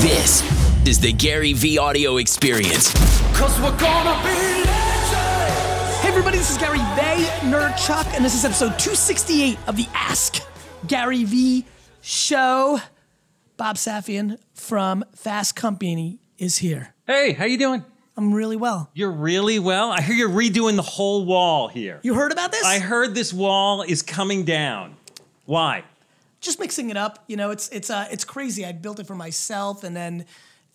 This is the Gary V audio experience. Cause we're gonna be legends. Hey everybody, this is Gary Vaynerchuk, and this is episode 268 of the Ask Gary V show. Bob Safian from Fast Company is here. Hey, how you doing? I'm really well. You're really well. I hear you're redoing the whole wall here. You heard about this? I heard this wall is coming down. Why? Just mixing it up. You know, it's it's uh it's crazy. I built it for myself, and then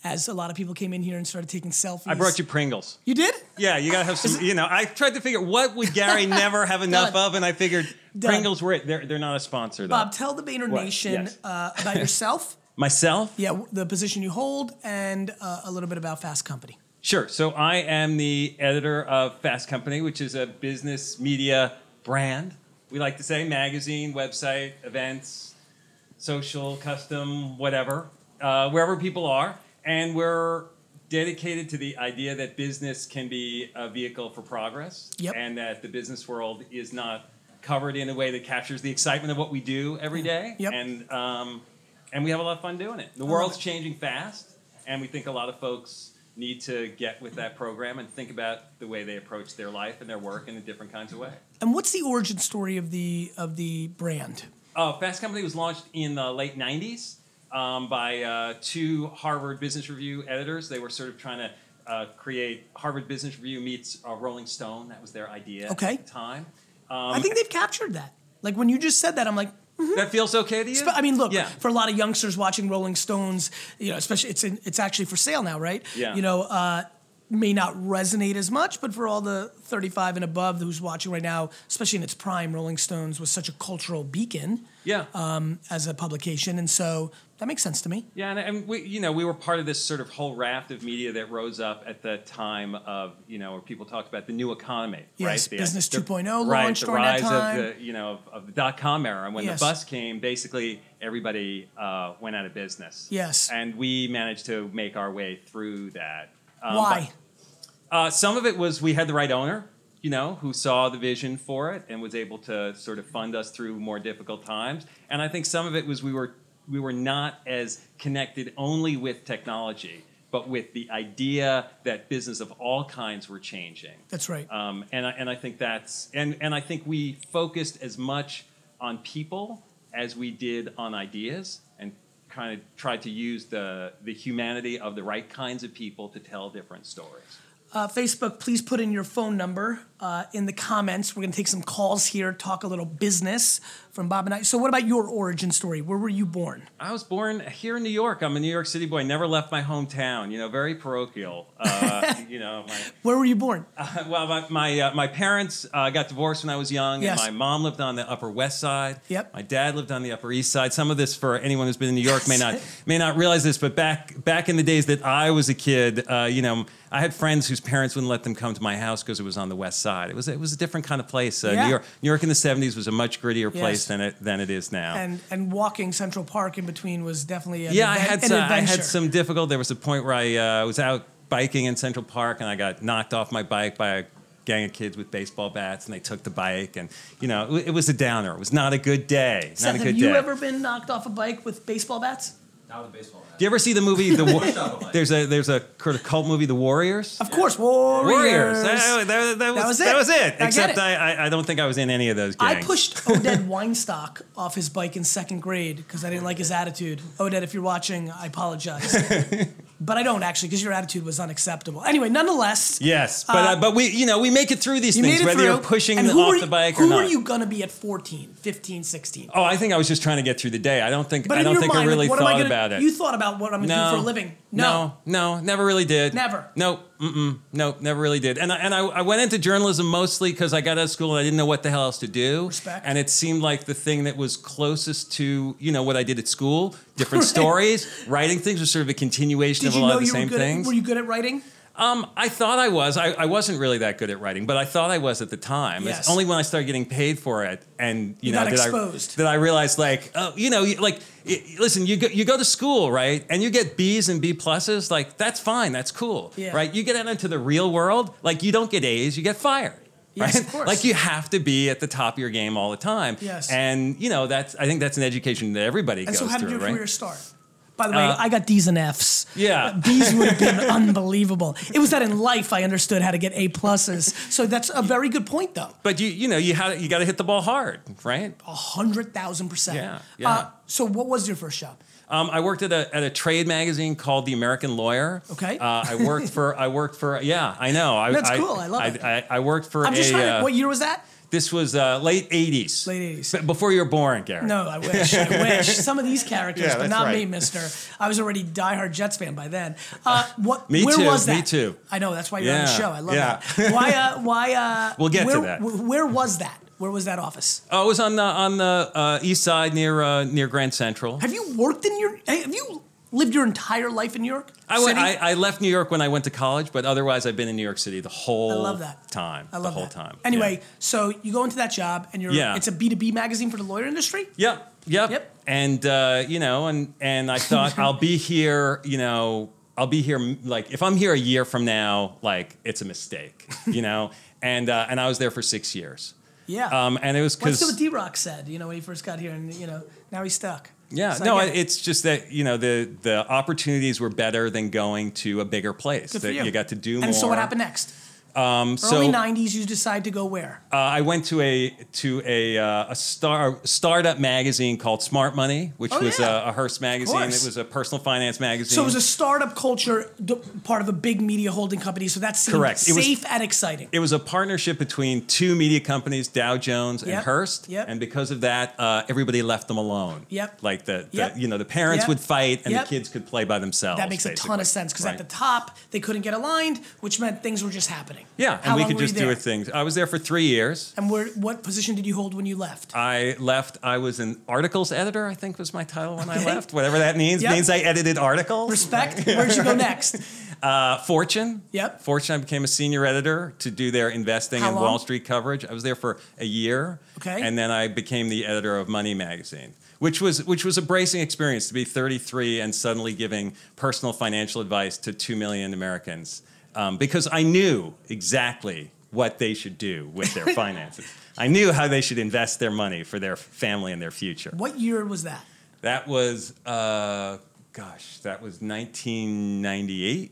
as a lot of people came in here and started taking selfies. I brought you Pringles. You did? Yeah, you gotta have some. You know, I tried to figure what would Gary never have enough of, and I figured Done. Pringles were it. They're they're not a sponsor though. Bob, tell the Vayner What? Nation Yes. uh, about yourself. Myself. yeah, the position you hold, and uh, a little bit about Fast Company. Sure. So I am the editor of Fast Company, which is a business media brand. We like to say magazine, website, events, social, custom, whatever, uh, wherever people are. And we're dedicated to the idea that business can be a vehicle for progress Yep. and that the business world is not covered in a way that captures the excitement of what we do every day. Yep. And, um, and we have a lot of fun doing it. The world's changing fast, and we think a lot of folks need to get with that program and think about the way they approach their life and their work in a different kinds of way. And what's the origin story of the of the brand? Uh, Fast Company was launched in the late 90s um, by uh, two Harvard Business Review editors. They were sort of trying to uh, create Harvard Business Review meets uh, Rolling Stone. That was their idea Okay. at the time. I think they've captured that. Like when you just said that, I'm like, That feels okay to you? I mean, look, Yeah. for a lot of youngsters watching Rolling Stones, you know, especially it's in, it's actually for sale now, right? Yeah. You know, uh, may not resonate as much, but for all the 35 and above who's watching right now, especially in its prime, Rolling Stones was such a cultural beacon yeah. um, as a publication, and so that makes sense to me. Yeah, and, and we, you know, we were part of this sort of whole raft of media that rose up at the time of, you know, where people talked about the new economy, Yes, right? Business 2.0 right, launched the during that rise time. of the, you know, of, of the dot com era. And when Yes. the bus came, basically everybody uh, went out of business. Yes. and we managed to make our way through that. Um, Why? but, uh, some of it was we had the right owner, you know, who saw the vision for it and was able to sort of fund us through more difficult times. And I think some of it was we were we were not as connected only with technology, but with the idea that business of all kinds were changing. That's right. Um, and I, and I think that's and and I think we focused as much on people as we did on ideas, and kind of tried to use the the humanity of the right kinds of people to tell different stories. Uh, Facebook, please put in your phone number uh, in the comments. We're going to take some calls here, talk a little business from Bob and I. So, what about your origin story? Where were you born? I was born here in New York. I'm a New York City boy. Never left my hometown. You know, very parochial. Uh, you know, my, Where were you born? well, my my, uh, my parents uh, got divorced when I was young, Yes. and my mom lived on the Upper West Side. Yep. My dad lived on the Upper East Side. Some of this, for anyone who's been in New York, may not may not realize this, but back back in the days that I was a kid, uh, you know, I had friends whose parents wouldn't let them come to my house because it was on the West Side. It was it was a different kind of place. Uh, Yeah. New York New York in the '70s was a much grittier place Yes. than it than it is now. and and walking Central Park in between was definitely an yeah, I had some, I had some difficult. There was a point where I uh, was out biking in Central Park and I got knocked off my bike by a gang of kids with baseball bats and they took the bike and you know it, it was a downer. It was not a good day. Seth, not a have you day. ever been knocked off a bike with baseball bats? Not with baseball. Do you ever see the movie The War- off a bike. There's a there's a cult movie The Warriors. Of course, Warriors. That, that- that was, was it. That was it. I Except it. I, I I don't think I was in any of those games. I pushed Oded Weinstock off his bike in second grade because I didn't like his attitude. Oded, if you're watching, I apologize. but I don't actually because your attitude was unacceptable. Anyway, nonetheless, Yes, but uh, Uh, but we you know we make it through these things whether through. you're pushing them off were the you- bike or not. were you going to be at 14, 15, 16? Oh, I think I was just trying to get through the day. I don't think But I don't think mind, I really I thought gonna, about it. You thought about what I'm going to do for a living. no, no, never really did. Never. No, mm-mm, no, never really did. And I, and I, I went into journalism mostly because I got out of school and I didn't know what the hell else to do. Respect. And it seemed like the thing that was closest to you know what I did at school. Different Right. stories, writing things was sort of a continuation Did of a lot of the same good? things. Were you good at writing? Um, I thought I was. I, I wasn't really that good at writing, but I thought I was at the time. Yes. It's only when I started getting paid for it, and you, You know, that exposed. I that I realized, like, oh, you know, you- like, listen, you go, you go to school, right, and you get B's and B pluses, like, that's fine, that's cool, Yeah. right? You get out into the real world, like, you don't get A's, you get fired. Yes, right? of course. Like you have to be at the top of your game all the time. Yes. And you know that's I think that's an education that everybody And goes so, how did through, your right? career start? By the way, Uh, I got D's and F's. Yeah. B's would have been unbelievable. It was that in life I understood how to get A pluses. So that's a very good point, though. But you you know you had you got to hit the ball hard, right? A hundred thousand percent. Yeah, yeah. Uh, so what was your first job? Um, I worked at a, at a trade magazine called The American Lawyer. Okay. Uh, I worked for I worked for yeah I know I, That's I, cool. I love I, it. I, I worked for I'm just a trying to. uh, What year was that? This was uh, late '80s. Late 80s. B- before you were born, Gary. No, I wish. I wish. Some of these characters, Yeah, but that's not me, mister. I was already diehard Jets fan by then. Uh, what, Me where too, was that? me too. I know, that's why you're on the show. I love yeah. that. Why, uh, why, uh, We'll get to where, that. Where was that? Where was that office? Oh, it was on the on the uh, east side near uh, near Grand Central. Have you worked in your, have you lived your entire life in New York? I, went, I, I left New York when I went to college, but otherwise I've been in New York City the whole I love that. time. I love the whole that. time. Anyway, Yeah. so you go into that job and you're, Yeah. it's a B2B magazine for the lawyer industry? Yeah. Yep. Yep. And uh, you know, and and I thought I'll be here. You know, I'll be here. Like if I'm here a year from now, like it's a mistake. You know. And uh, and I was there for six years. Yeah. Um, and it was Let's do what D Rock said, you know, when he first got here and, you know, now he's stuck. Yeah, So no, it's just that you know the the opportunities were better than going to a bigger place. Good that you. got to do and more. so what happened next? Um, so Early '90s, you decide to go where? Uh, I went to a to a uh, a star startup magazine called Smart Money, which Oh, was yeah. a, a Hearst magazine. It was a personal finance magazine. So it was a startup culture, d- part of a big media holding company. So that's Correct. It was- safe and exciting. it was a partnership between two media companies, Dow Jones and Yep. Hearst. Yep. And because of that, uh, everybody left them alone. Yep. Like the, the Yep. you know the parents would fight and the kids could play by themselves. that makes a ton of sense because Right. at the top they couldn't get aligned, which meant things were just happening. Yeah, How and we could just do a thing. I was there for three years. And where, what position did you hold when you left? I left. I was an articles editor. I think was my title when I left. Whatever that means. Yep. Means I edited articles. Respect. Where'd you go next? Uh, Fortune. Yep. Fortune. I became a senior editor to do their investing How and long? Wall Street coverage. I was there for a year. Okay. And then I became the editor of Money Magazine, which was which was a bracing experience to be 33 and suddenly giving personal financial advice to two million Americans, um, because I knew exactly what they should do with their finances. I knew how they should invest their money for their family and their future. What year was that? That was, uh, gosh, that was 1998.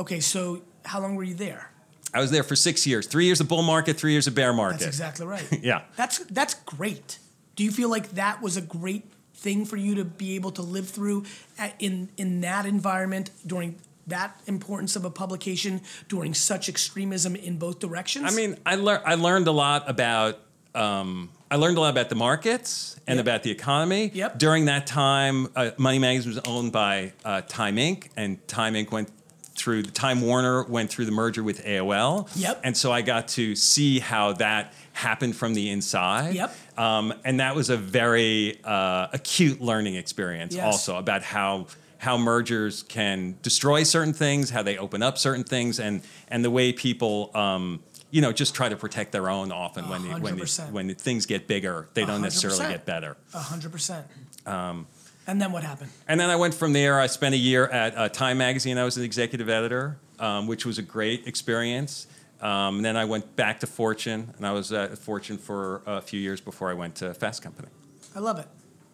Okay, so how long were you there? I was there for six years. Three years of bull market, three years of bear market. That's exactly right. Yeah. That's that's great. Do you feel like that was a great thing for you to be able to live through at, in in that environment during that importance of a publication during such extremism in both directions? I mean, I learned I learned a lot about um, I learned a lot about the markets and Yep. about the economy. Yep. During that time, uh, Money Magazine was owned by uh, Time Inc. and Time Inc. went through the Time Warner went through the merger with AOL. Yep. And so I got to see how that happened from the inside. Yep. Um, and that was a very uh, acute learning experience Yes. also about how how mergers can destroy certain things, how they open up certain things, and and the way people um, you know just try to protect their own often when the, when the, 100%. when things get bigger, they don't necessarily 100%. get better. A hundred percent. Um, And then what happened? And then I went from there. I spent a year at uh, Time Magazine. I was an executive editor, um, which was a great experience. Um, and then I went back to Fortune, and I was at Fortune for a few years before I went to Fast Company. I love it.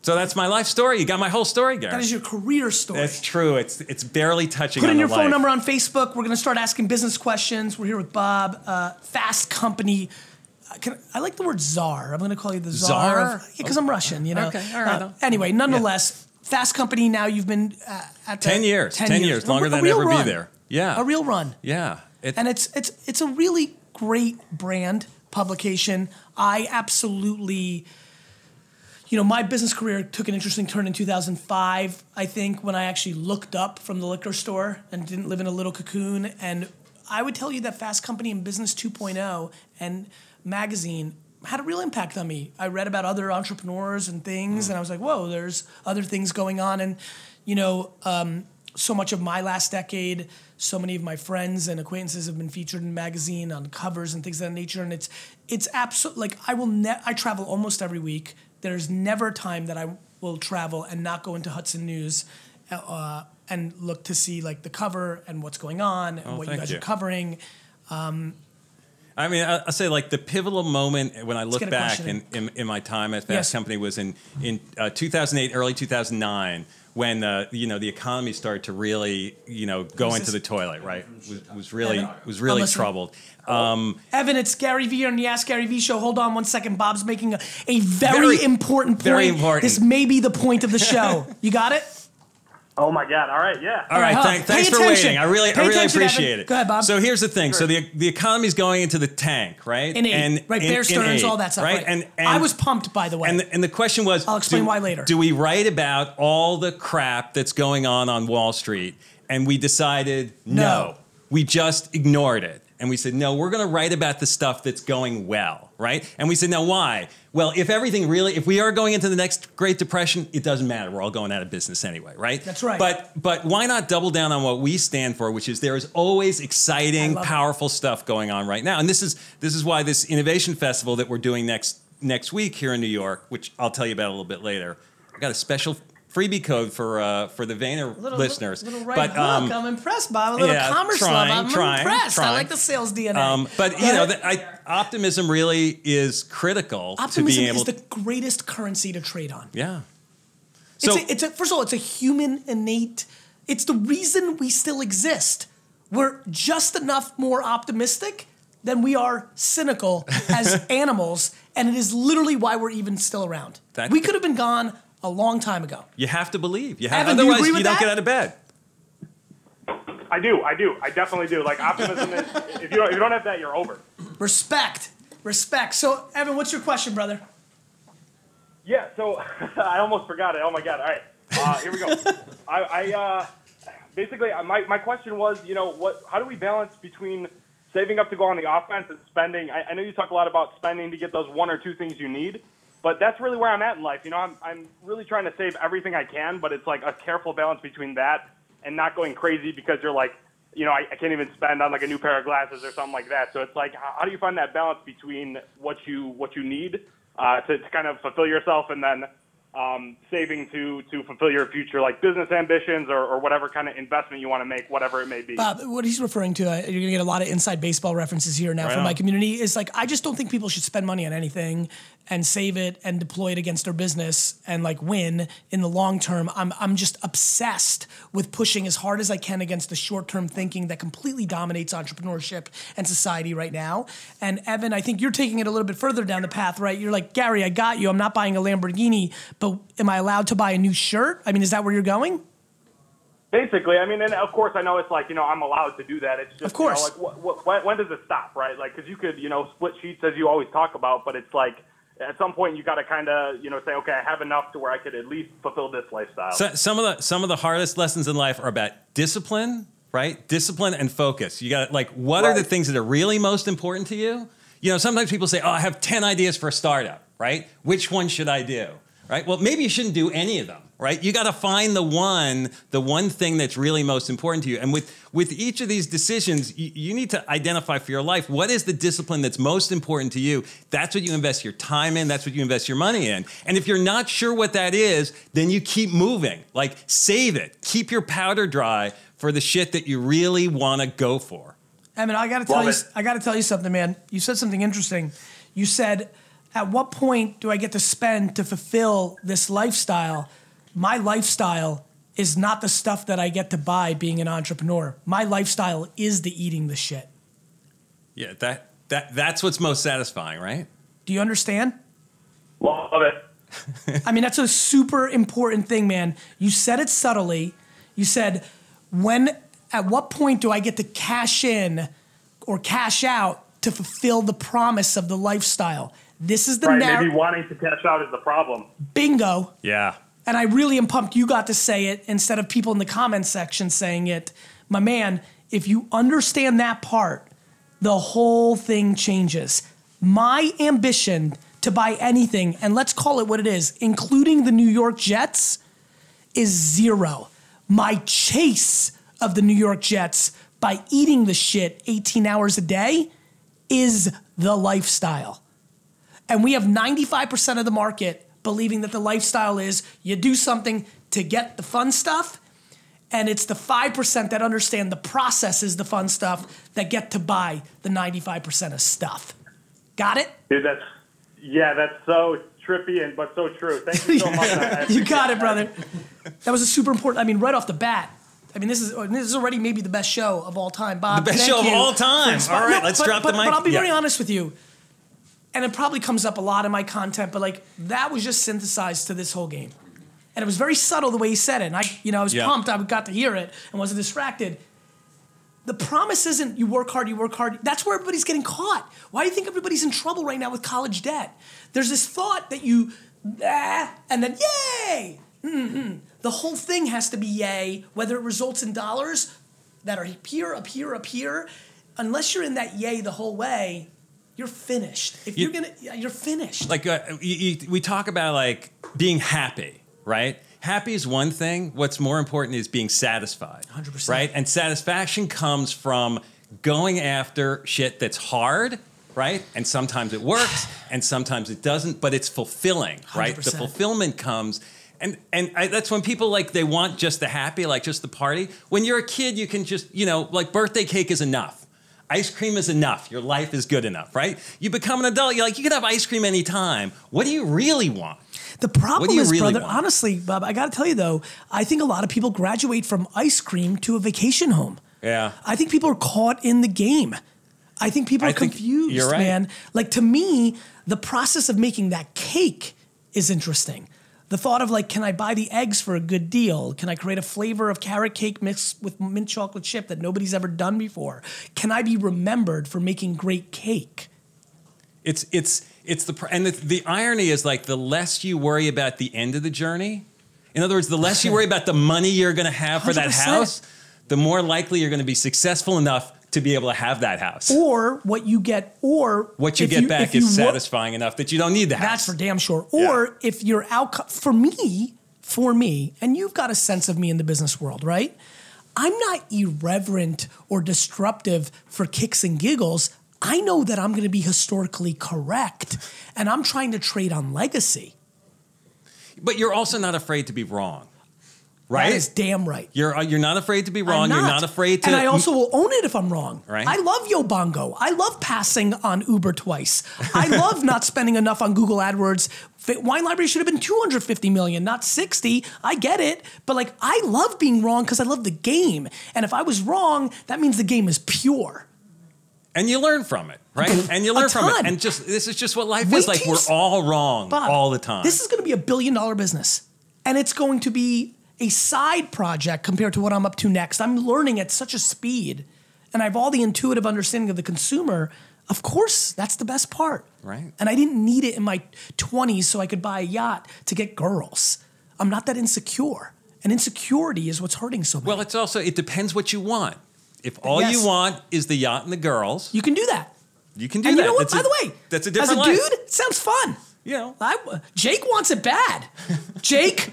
So that's my life story. You got my whole story, Gary. That is your career story. That's true. It's it's barely touching. Put on in your the phone life. number on Facebook. We're going to start asking business questions. We're here with Bob, uh, Fast Company. Uh, Can, I like the word czar. I'm going to call you the czar. Czar? Because I'm Russian, you know. Okay, all right. Uh, anyway, nonetheless, Fast Company. Now you've been uh, at the, 10 years. 10 years, A- longer a than real ever be there. Yeah. a real run. Yeah. It, and it's it's it's a really great brand publication. I absolutely you know, my business career took an interesting turn in 2005, I think, when I actually looked up from the liquor store and didn't live in a little cocoon. And I would tell you that Fast Company and Business 2.0 and magazine had a real impact on me. I read about other entrepreneurs and things, and I was like, whoa, there's other things going on. And, you know, um, so much of my last decade, so many of my friends and acquaintances have been featured in magazine on covers and things of that nature. And it's it's absolutely like I will ne- I travel almost every week. There's never time that I will travel and not go into Hudson News uh, and look to see like the cover and what's going on and Oh, what you guys you. are covering. Um, I mean, I- I'll say like the pivotal moment when I look back in, in. in, in my time at Fast Yes. Company was in in uh, 2008, early 2009, when uh, you know the economy started to really you know go into the toilet, right? Was, was really Evan? was I'm really listening. troubled. Um, Evan, it's Gary Vee on the Ask Gary Vee show. Hold on one second. Bob's making a, a very, Very- important point. very important. This may be the point of the show. You got it? Oh my God! All right, yeah. All right, huh. thank, Pay thanks for attention. waiting. I really, Pay I really appreciate Evan. it. Go ahead, Bob. So here's the thing. So the the economy's going into the tank, right? In eight, right? in- Bear in Stearns, eight, all that stuff. Right. And, and I was pumped, by the way. And the, and the question was, I'll explain do- why later. Do we write about all the crap that's going on on Wall Street? And we decided no. No. We just ignored it. And we said, no, we're going to write about the stuff that's going well, right? And we said, now why? Well, if everything really, if we are going into the next Great Depression, it doesn't matter. We're all going out of business anyway, right? That's right. But but why not double down on what we stand for, which is there is always exciting, love it. powerful stuff going on right now. And this is this is why this innovation festival that we're doing next next week here in New York, which I'll tell you about a little bit later. I got a special freebie code for uh, for the Vayner little, listeners. Little, right but um, I'm impressed, Bob. A little yeah, commerce trying, love. I'm trying, impressed. I like the sales DNA. um, but you know, the, I, optimism really is critical optimism to be able. Optimism is the greatest currency to trade on. yeah. So it's, a, it's a first of all, it's a human innate. It's the reason we still exist. We're just enough more optimistic than we are cynical as animals, and it is literally why we're even still around. That- we could have been gone a long time ago. you have to believe. You have, Evan, do you otherwise, agree you, don't that? get out of bed. I do, I do, I definitely do. Like optimism is, if you don't, if you don't have that, you're over. Respect, respect. So, Evan, what's your question, brother? Yeah. So I almost forgot it. Oh my God! All right, uh, here we go. I, I uh, basically my my question was, you know, what? How do we balance between saving up to go on the offense and spending? I, I know you talk a lot about spending to get those one or two things you need. But that's really where I'm at in life. You know, I'm, I'm really trying to save everything I can, but it's like a careful balance between that and not going crazy because you're like, you know, I, I can't even spend on like a new pair of glasses or something like that. So it's like, how, how do you find that balance between what you what you need uh, to, to kind of fulfill yourself and then um, saving to to fulfill your future like business ambitions or, or whatever kind of investment you want to make, whatever it may be. Bob, what he's referring to, uh, you're going to get a lot of inside baseball references here now Right from my community, is like, I just don't think people should spend money on anything and save it and deploy it against their business and like win in the long term. I'm, I'm just obsessed with pushing as hard as I can against the short term thinking that completely dominates entrepreneurship and society right now. And Evan, I think you're taking it a little bit further down the path, right? You're like, Gary, I got you. I'm not buying a Lamborghini, but am I allowed to buy a new shirt? I mean, is that where you're going? Basically, I mean, and of course, I know it's like you know I'm allowed to do that. It's just Of course. you know, like what, what, when, when does it stop, right? Like because you could you know split sheets as you always talk about, but it's like at some point you got to kind of you know say okay, I have enough to where I could at least fulfill this lifestyle. So, some of the some of the hardest lessons in life are about discipline, right? Discipline and focus. You got like what are the things that are really most important to you? You know, sometimes people say, "Oh, I have 10 ideas for a startup," right? Which one should I do? Right? Well, maybe you shouldn't do any of them, right? You got to find the one, the one thing that's really most important to you. And with with each of these decisions, you, you need to identify for your life what is the discipline that's most important to you. That's what you invest your time in, that's what you invest your money in. And if you're not sure what that is, then you keep moving. Like save it. Keep your powder dry for the shit that you really want to go for. Evan, I got to tell Love you, it. I got to tell you something, man. You said something interesting. You said, "At what point do I get to spend to fulfill this lifestyle?" My lifestyle is not the stuff that I get to buy being an entrepreneur. My lifestyle is the eating the shit. Yeah, that that that's what's most satisfying, right? Do you understand? Love it. I mean, that's a super important thing, man. You said it subtly. You said, when, at what point do I get to cash in or cash out to fulfill the promise of the lifestyle? This is the Right? narrative. Maybe wanting to cash out is the problem. Bingo. Yeah. And I really am pumped you got to say it instead of people in the comment section saying it. My man, if you understand that part, the whole thing changes. My ambition to buy anything, and let's call it what it is, including the New York Jets, is zero. My chase of the New York Jets by eating the shit 18 hours a day is the lifestyle. And we have 95% of the market believing that the lifestyle is you do something to get the fun stuff And it's the 5% that understand the process is the fun stuff that get to buy the 95% of stuff. Got it? Dude, that's yeah, that's so trippy and but so true. Thank you so much. You got it, brother. That was a super important. I mean, right off the bat. I mean, this is this is already maybe the best show of all time, Bob. The best show of all time. All right, let's but, drop the mic. But I'll be Yeah. very honest with you, and it probably comes up a lot in my content. But like that was just synthesized to this whole game, and it was very subtle the way he said it. And I, you know, I was Yeah. pumped. I got to hear it and wasn't distracted. The promise isn't you work hard, you work hard. That's where everybody's getting caught. Why do you think everybody's in trouble right now with college debt? There's this thought that you, ah, and then yay. Mm-mm. The whole thing has to be yay, whether it results in dollars that are here, up here, up here. Unless you're in that yay the whole way, you're finished. If You- you're gonna, yeah, you're finished. like uh, you, you, we talk about like being happy, right? Happy is one thing. What's more important is being satisfied. 100%. Right? And satisfaction comes from going after shit that's hard, right? And sometimes it works and sometimes it doesn't, but it's fulfilling, right? The 100%. fulfillment comes and and I, that's when people like they want just the happy, like just the party. When you're a kid, you can just, you know, like birthday cake is enough. Ice cream is enough. Your life is good enough, right? You become an adult, you're like, you can have ice cream anytime. What do you really want? The problem is, really brother, want? honestly, Bob, I got to tell you though, I think a lot of people graduate from ice cream to a vacation home. Yeah. I think people are caught in the game. I think people are think confused, you're right. man. Like to me, the process of making that cake is interesting. The thought of like, can I buy the eggs for a good deal? Can I create a flavor of carrot cake mixed with mint chocolate chip that nobody's ever done before? Can I be remembered for making great cake? It's it's it's the and the, the irony is like the less you worry about the end of the journey. In other words, the less you worry about the money you're going to have for that 100%. house, the more likely you're going to be successful enough to be able to have that house. Or what you get, or What you get back you is satisfying enough that you don't need the house. That's for damn sure. Or if your outcome, for me, for me, and you've got a sense of me in the business world, right? I'm not irreverent or disruptive for kicks and giggles. I know that I'm going to be historically correct, and I'm trying to trade on legacy. But you're also not afraid to be wrong, right? That is damn right. you're uh, you're not afraid to be wrong. You're not afraid to. And I also will own it if I'm wrong. Right. I love Yobongo. I love passing on Uber twice. I love not spending enough on Google AdWords. Wine Library should have been 250 million, not 60. I get it. But like, I love being wrong because I love the game. And if I was wrong, that means the game is pure. and you learn from it, right? And you learn from it. And just this is just what life Wait is like. We're all wrong Bob, all the time. This is going to be a billion dollar business. And it's going to be a side project compared to what I'm up to next. I'm learning at such a speed and I have all the intuitive understanding of the consumer. Of course, that's the best part. Right. And I didn't need it in my 20s so I could buy a yacht to get girls. I'm not that insecure. And insecurity is what's hurting so many. Well, it's also it depends what you want. If all Yes. you want is the yacht and the girls, you can do that. you can do and that. you know what? That's By a- the way, that's a as different a life. dude, it sounds fun. You know, I, Jake wants it bad. Jake.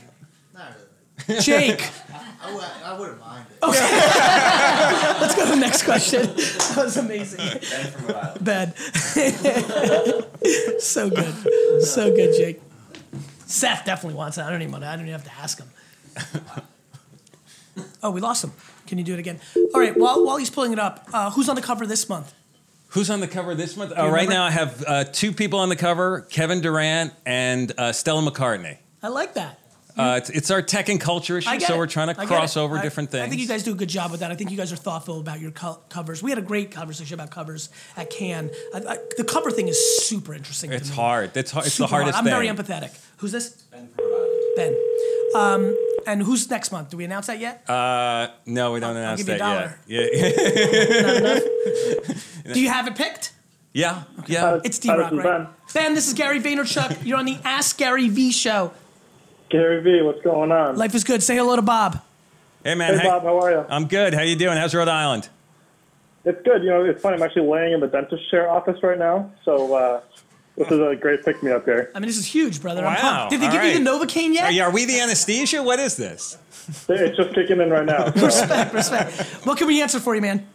Jake. I, would, I wouldn't mind it. Okay. Let's go to the next question. That was amazing. Ben. so good. So good, Jake. Seth definitely wants it. I don't even want to, I don't even have to ask him. Oh, we lost him. Can you do it again? All right, while, while he's pulling it up, uh, who's on the cover this month? who's on the cover this month? Uh, right now, I have uh, two people on the cover: Kevin Durant and uh, Stella McCartney. I like that. Uh, it's, it's our tech and culture issue, so it. we're trying to I cross over I- different things. I think you guys do a good job with that. I think you guys are thoughtful about your co- covers. We had a great conversation about covers at Cannes. I, I, the cover thing is super interesting. to it's me. hard. It's hard. It's Super the hardest hard. I'm very thing. empathetic. Who's this? Ben Ben. Um, and who's next month? Do we announce that yet? Uh, no, we don't I'll announce give you a that yet. Yeah, Not enough? Do you have it picked? yeah, yeah. It's D Rock, this is right? Ben, this is Gary Vaynerchuk. You're on the Ask Gary V show. Gary V, what's going on? Life is good. Say hello to Bob. Hey man, hey, Bob, how are you? I'm good. How you doing? How's Rhode Island? It's good. You know, it's funny. I'm actually laying in the dentist chair office right now, so uh, this is a great pick me up here. I mean, this is huge, brother. I'm Wow, pumped. Did they all give you the right. Novocaine yet? Are, you- are we the anesthesia? What is this? It's just kicking in right now. so. Respect, respect. What can we answer for you, man?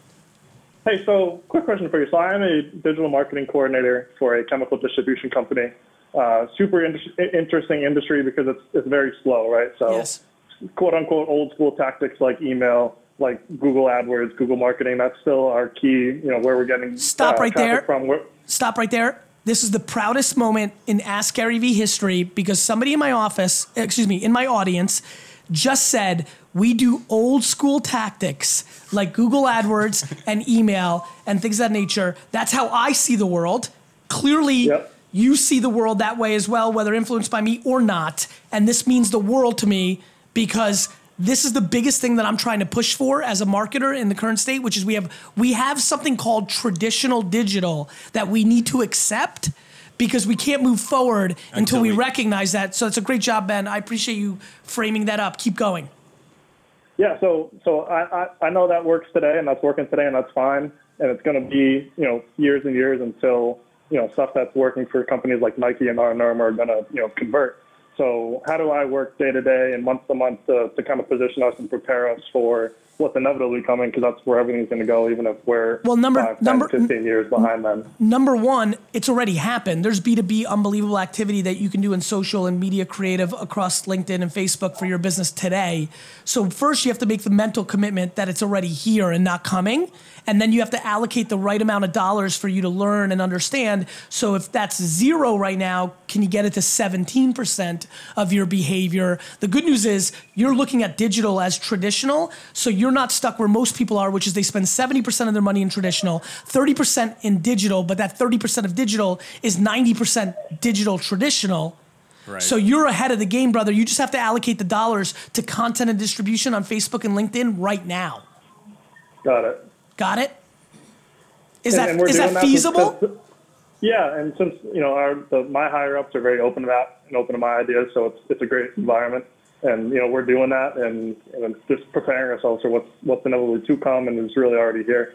Hey, so quick question for you. So I am a digital marketing coordinator for a chemical distribution company. Uh, super inter- interesting industry because it's it's very slow, right? So Yes. quote unquote old school tactics like email, like Google AdWords, Google marketing. That's still our key. You know where we're getting Stop uh, right there. from. Where, Stop right there. This is the proudest moment in Ask Gary V history because somebody in my office, excuse me, in my audience, just said we do old school tactics like Google AdWords and email and things of that nature. That's how I see the world. Clearly, Yep. You see the world that way as well, whether influenced by me or not. And this means the world to me because this is the biggest thing that I'm trying to push for as a marketer in the current state, which is we have we have something called traditional digital that we need to accept because we can't move forward until, Until we, we- recognize that. So it's a great job, Ben. I appreciate you framing that up. Keep going. Yeah, so so I, I, I know that works today and that's working today and that's fine. And it's going to be you know years and years until you know stuff that's working for companies like Nike and Armour are going to you know convert. So how do I work day to day and month to month to kind of position us and prepare us for what's inevitably coming because that's where everything's going to go even if we're Well, number- five, 10, 15 years behind them. number one, it's already happened. There's B2B unbelievable activity that you can do in social and media creative across LinkedIn and Facebook for your business today. So, first, you have to make the mental commitment that it's already here and not coming. And then you have to allocate the right amount of dollars for you to learn and understand. So, if that's zero right now, can you get it to 17% of your behavior? The good news is you're looking at digital as traditional. So, you're not stuck where most people are, which is they spend 70% of their money in traditional, 30% in digital, but that 30% of digital is 90% digital traditional. Right. So you're ahead of the game, brother. You just have to allocate the dollars to content and distribution on Facebook and LinkedIn right now. Got it. Got it? Is And- that and is doing that since- feasible? since- yeah, and since you know our the, my higher ups are very open to that and open to my ideas, so it's it's a great environment, and you know we're doing that and, and just preparing ourselves for what's what's inevitably to come, and it's really already here.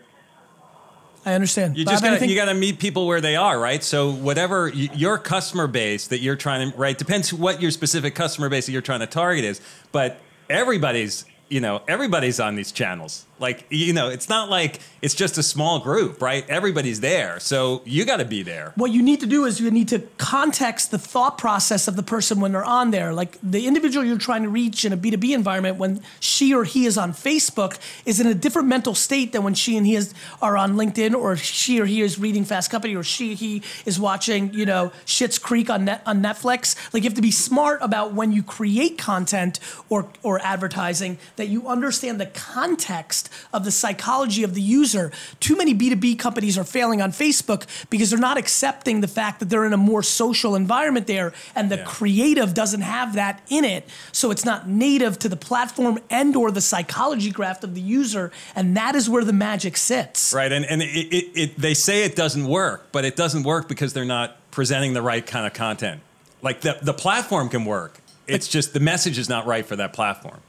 I understand. You Bob, just gotta, anything? you got to meet people where they are, right? So whatever y- your customer base that you're trying to right depends what your specific customer base that you're trying to target is, but everybody's you know everybody's on these channels. Like you know, it's not like it's just a small group, right? Everybody's there, so you got to be there. what you need to do is you need to context the thought process of the person when they're on there. Like the individual you're trying to reach in a B2B environment, when she or he is on Facebook, is in a different mental state than when she and he is, are on LinkedIn, or she or he is reading Fast Company, or she he is watching, you know, Schitt's Creek on net, on Netflix. Like you have to be smart about when you create content or or advertising that you understand the context of the psychology of the user. Too many B2B companies are failing on Facebook because they're not accepting the fact that they're in a more social environment there and the Yeah. creative doesn't have that in it. So it's not native to the platform and or the psychology graph of the user and that is where the magic sits. Right, and and it, it, it they say it doesn't work, but it doesn't work because they're not presenting the right kind of content. Like the the platform can work. It's just the message is not right for that platform.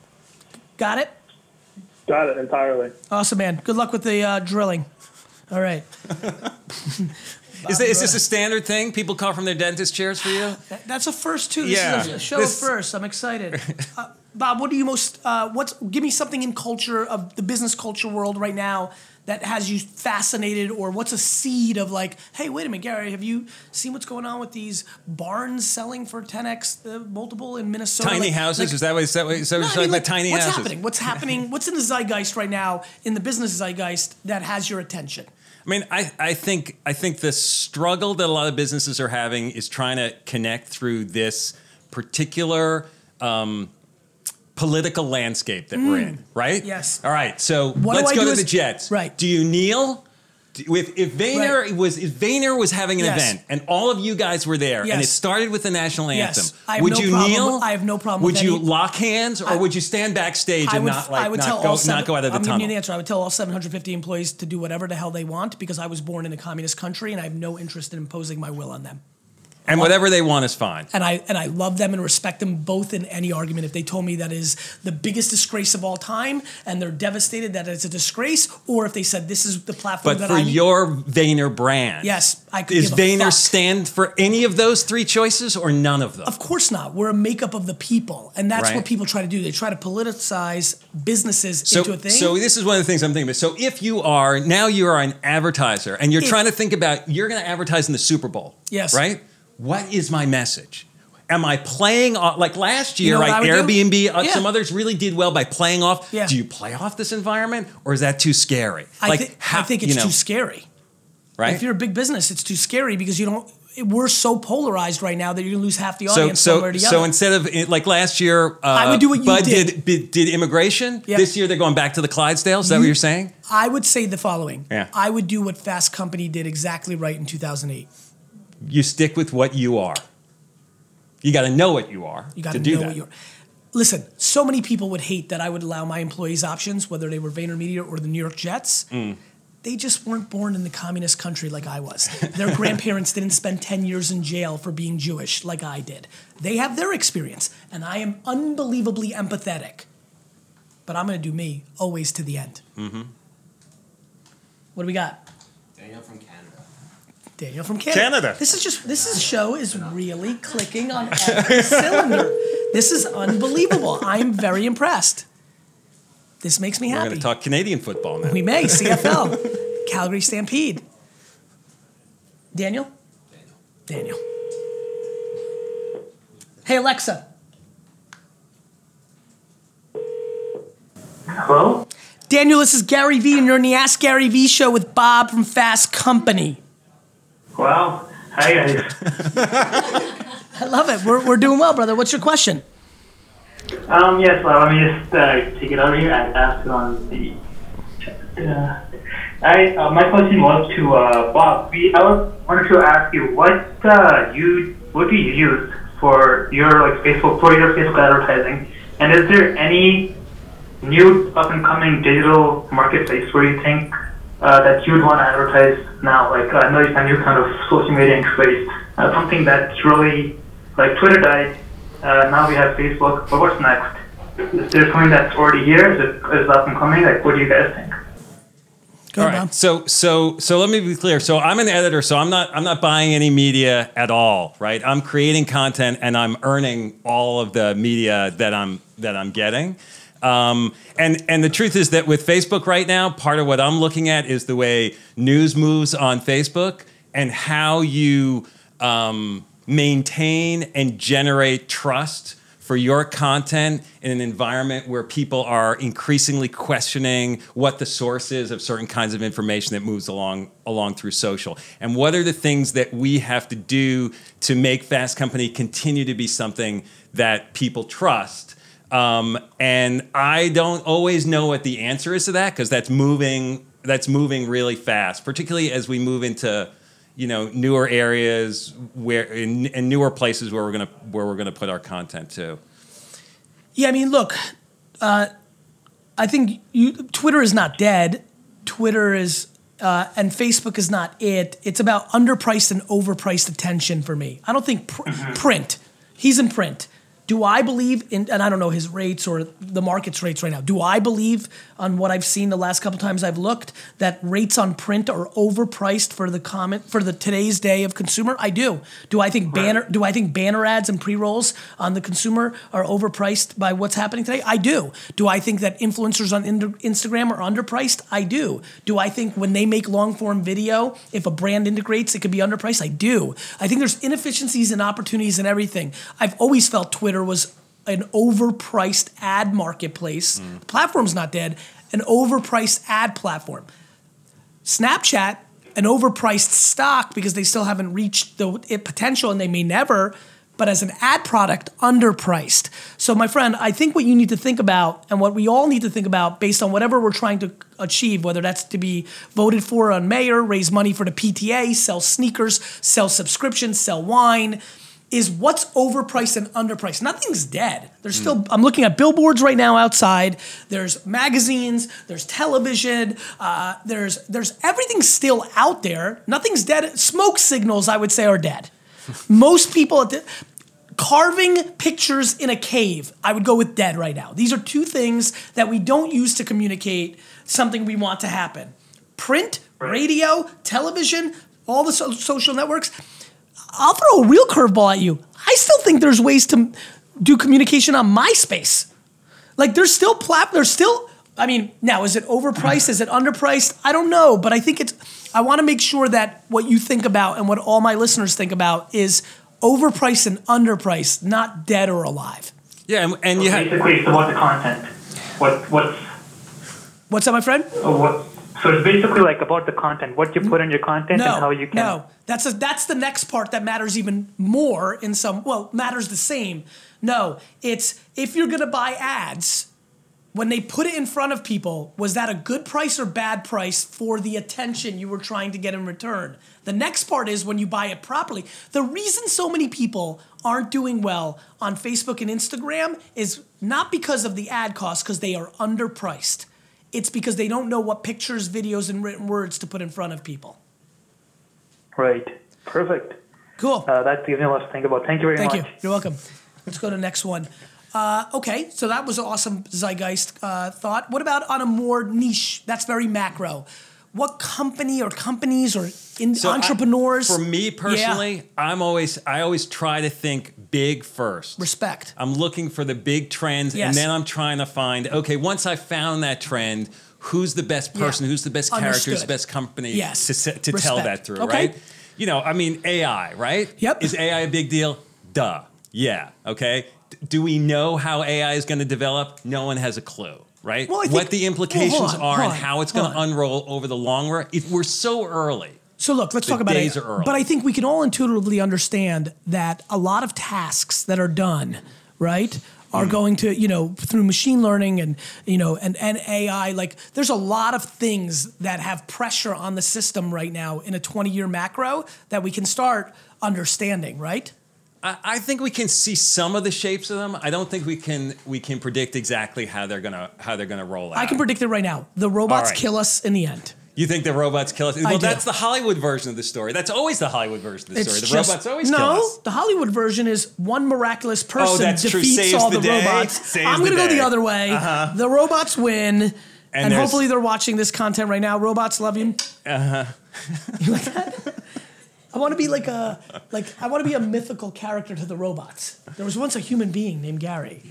Got it? Got it entirely. Awesome man. Good luck with the uh, drilling. All right. Is, is this a standard thing? People call from their dentist chairs for you? That- That's a first too. This Yeah. is a show This- first. I'm excited. Uh, Bob, what do you most? Uh, what's? Give me something in culture of the business culture world right now that has you fascinated, or what's a seed of like, hey, wait a minute, Gary, have you seen what's going on with these barns selling for 10x the multiple in Minnesota? Tiny Like- houses? like- is that what? Is that what? No, I mean, like. Tiny what's houses. happening? What's happening? What's in the zeitgeist right now in the business zeitgeist that has your attention? I mean, I, I think I think the struggle that a lot of businesses are having is trying to connect through this particular um, political landscape that we're in, right? Mm. Yes. All right. So What let's go to the Jets. Right. Do you kneel? If, if Vayner Right. was if Vayner was having an Yes. event and all of you guys were there and it started with the national Yes. anthem, I would no you kneel? with- I have no problem Would you any- lock hands or I- would you stand backstage I and would, not like I would not tell go all seven, not go out of the I'm tunnel? giving you the answer. I would tell all 750 employees to do whatever the hell they want because I was born in a communist country and I have no interest in imposing my will on them. And whatever they want is fine. And I and I love them and respect them both in any argument. If they told me that is the biggest disgrace of all time and they're devastated that it's a disgrace, or if they said this is the platform But that for I your Vayner brand, Yes, I could Is Vayner stand for any of those three choices or none of them? Of course not. We're a makeup of the people, and that's Right. what people try to do. They try to politicize businesses So, into a thing. so this is one of the things I'm thinking about. So if you are now you are an advertiser and you're If- trying to think about you're going to advertise in the Super Bowl, Yes. right? What is my message? Am I playing off like last year? know what I right, would do? Airbnb, uh, Yeah. some others really did well by playing off. Yeah. Do you play off this environment, or is that too scary? I, like, how- I think it's you know, too scary. right? If you're a big business, it's too scary because you don't. We're so polarized right now that you're gonna lose half the audience so so other. instead of like last year, uh, I would do what you Bud did. did. did immigration. This year they're going back to the Clydesdale. Is that what You- you're saying? I would say the following. Yeah. I would do what Fast Company did exactly right in 2008. You stick with what you are. You got to know what you are You got to to do know that. what you're. Listen, so many people would hate that I would allow my employees options, whether they were VaynerMedia or the New York Jets. Mm. They just weren't born in the communist country like I was. Their grandparents didn't spend 10 years in jail for being Jewish like I did. They have their experience, and I am unbelievably empathetic. But I'm going to do me always to the end. Mm-hmm. What do we got? Daniel from Canada. Canada. Canada. This is just this is show is really clicking on every cylinder. This is unbelievable. I am very impressed. This makes me happy. We're going to talk Canadian football now. We may CFL, Calgary Stampede. Daniel. Daniel. Hey Alexa. Hello? Daniel, this is Gary V, and you're on the Ask Gary V show with Bob from Fast Company. Well, hi guys. I love it. We're, we're doing well, brother. What's your question? Um, yes, well, let me just uh, take it over here and ask it on the chat. Uh, I, uh, my question was to uh, Bob. We, I was, wanted to ask you what uh, you what do you use for your like Facebook for your Facebook advertising, and is there any new up and coming digital marketplace where you think uh, that you'd want to advertise now? Like uh, I know it's a new kind of social media interface, uh, something that's really like Twitter died. Uh, now we have Facebook, but what's next? Is there something that's already here? Is it is it up and coming? Like, what do you guys think? Go All ahead, right. So so so let me be clear. So I'm an editor, so I'm not I'm not buying any media at all, right? I'm creating content and I'm earning all of the media that I'm that I'm getting. Um, and and the truth is that with Facebook right now, part of what I'm looking at is the way news moves on Facebook and how you um, maintain and generate trust for your content in an environment where people are increasingly questioning what the source is of certain kinds of information that moves along along through social. And what are the things that we have to do to make fast company continue to be something that people trust um, and i don't always know what the answer is to that because that's moving that's moving really fast particularly as we move into you know newer areas where in, in newer places where we're gonna where we're gonna put our content to. Yeah, I mean, look, uh, I think you, Twitter is not dead. Twitter is, uh, and Facebook is not it. It's about underpriced and overpriced attention for me. I don't think pr- print. He's in print. Do I believe in, and I don't know his rates or the market's rates right now. Do I believe on what I've seen the last couple times I've looked that rates on print are overpriced for the comment for the today's day of consumer? I do. Do I think banner do I think banner ads and pre-rolls on the consumer are overpriced by what's happening today? I do. Do I think that influencers on Instagram are underpriced? I do. Do I think when they make long form video, if a brand integrates, it could be underpriced? I do. I think there's inefficiencies and opportunities in everything. I've always felt Twitter was an overpriced ad marketplace. The platform's not dead, an overpriced ad platform. Snapchat, an overpriced stock because they still haven't reached the potential and they may never, but as an ad product, underpriced. So, my friend, I think what you need to think about and what we all need to think about based on whatever we're trying to achieve, whether that's to be voted for on mayor, raise money for the PTA, sell sneakers, sell subscriptions, sell wine, is what's overpriced and underpriced. Nothing's dead. There's still, I'm looking at billboards right now outside. There's magazines, there's television, uh, there's, there's everything still out there. Nothing's dead. Smoke signals, I would say, are dead. Most people at the, carving pictures in a cave, I would go with dead right now. These are two things that we don't use to communicate something we want to happen. Print, radio, television, all the so- social networks. I'll throw a real curveball at you. I still think there's ways to do communication on MySpace. Like there's still plat there's still I mean, now is it overpriced? Is it underpriced? I don't know, but I think it's I want to make sure that what you think about and what all my listeners think about is overpriced and underpriced, not dead or alive. Yeah, and, and you had Basically, it's about the content. What what's What's that, my friend? uh, what? So it's basically like about the content, what you put in your content, No, and how you can. no. That's a, that's the next part that matters even more in some. Well, matters the same. No, it's if you're gonna buy ads, when they put it in front of people, was that a good price or bad price for the attention you were trying to get in return? The next part is when you buy it properly. The reason so many people aren't doing well on Facebook and Instagram is not because of the ad costs, because they are underpriced. It's because they don't know what pictures, videos, and written words to put in front of people. Right. Perfect. Cool. Uh, that gives me a lot to think about. Thank you very Thank much. Thank you. You're welcome. Let's go to the next one. Uh, okay, so that was an awesome zeitgeist uh, thought. What about on a more niche? That's very macro. What company or companies or in So I- entrepreneurs? for me personally, Yeah. I'm always I always try to think big first. respect. I'm looking for the big trends, Yes. and then I'm trying to find okay. Once I found that trend, who's the best person? Yeah. Who's the best character? Who's the best company? Yes. to to tell that through, Okay. right? You know, I mean, AI, right? Yep. Is AI a big deal? Duh. Yeah. Okay. D- Do we know how AI is going to develop? No one has a clue, right? Well, what the implications well, on, are and on, how it's going to unroll over the long run. If we're so early. So look, let's The talk about days it. are early. But I think we can all intuitively understand that a lot of tasks that are done, right, are hmm. going to, you know, through machine learning and, you know, and, and AI, like there's a lot of things that have pressure on the system right now in a 20 year macro that we can start understanding, right? I, I think we can see some of the shapes of them. I don't think we can we can predict exactly how they're gonna how they're gonna roll out. I can predict it right now. The robots right. kill us in the end. You think the robots kill us? Well, that's the Hollywood version of the story. That's always the Hollywood version of the It's story. The just, robots always no. kill us. Oh, The Hollywood version is one miraculous person that's defeats all the the, robots. I'm gonna go day. the other way. The robots win, and, there's- hopefully they're watching this content right now. Robots love you. Uh huh. you like that? I want to be like a like I want to be a mythical character to the robots. There was once a human being named Gary.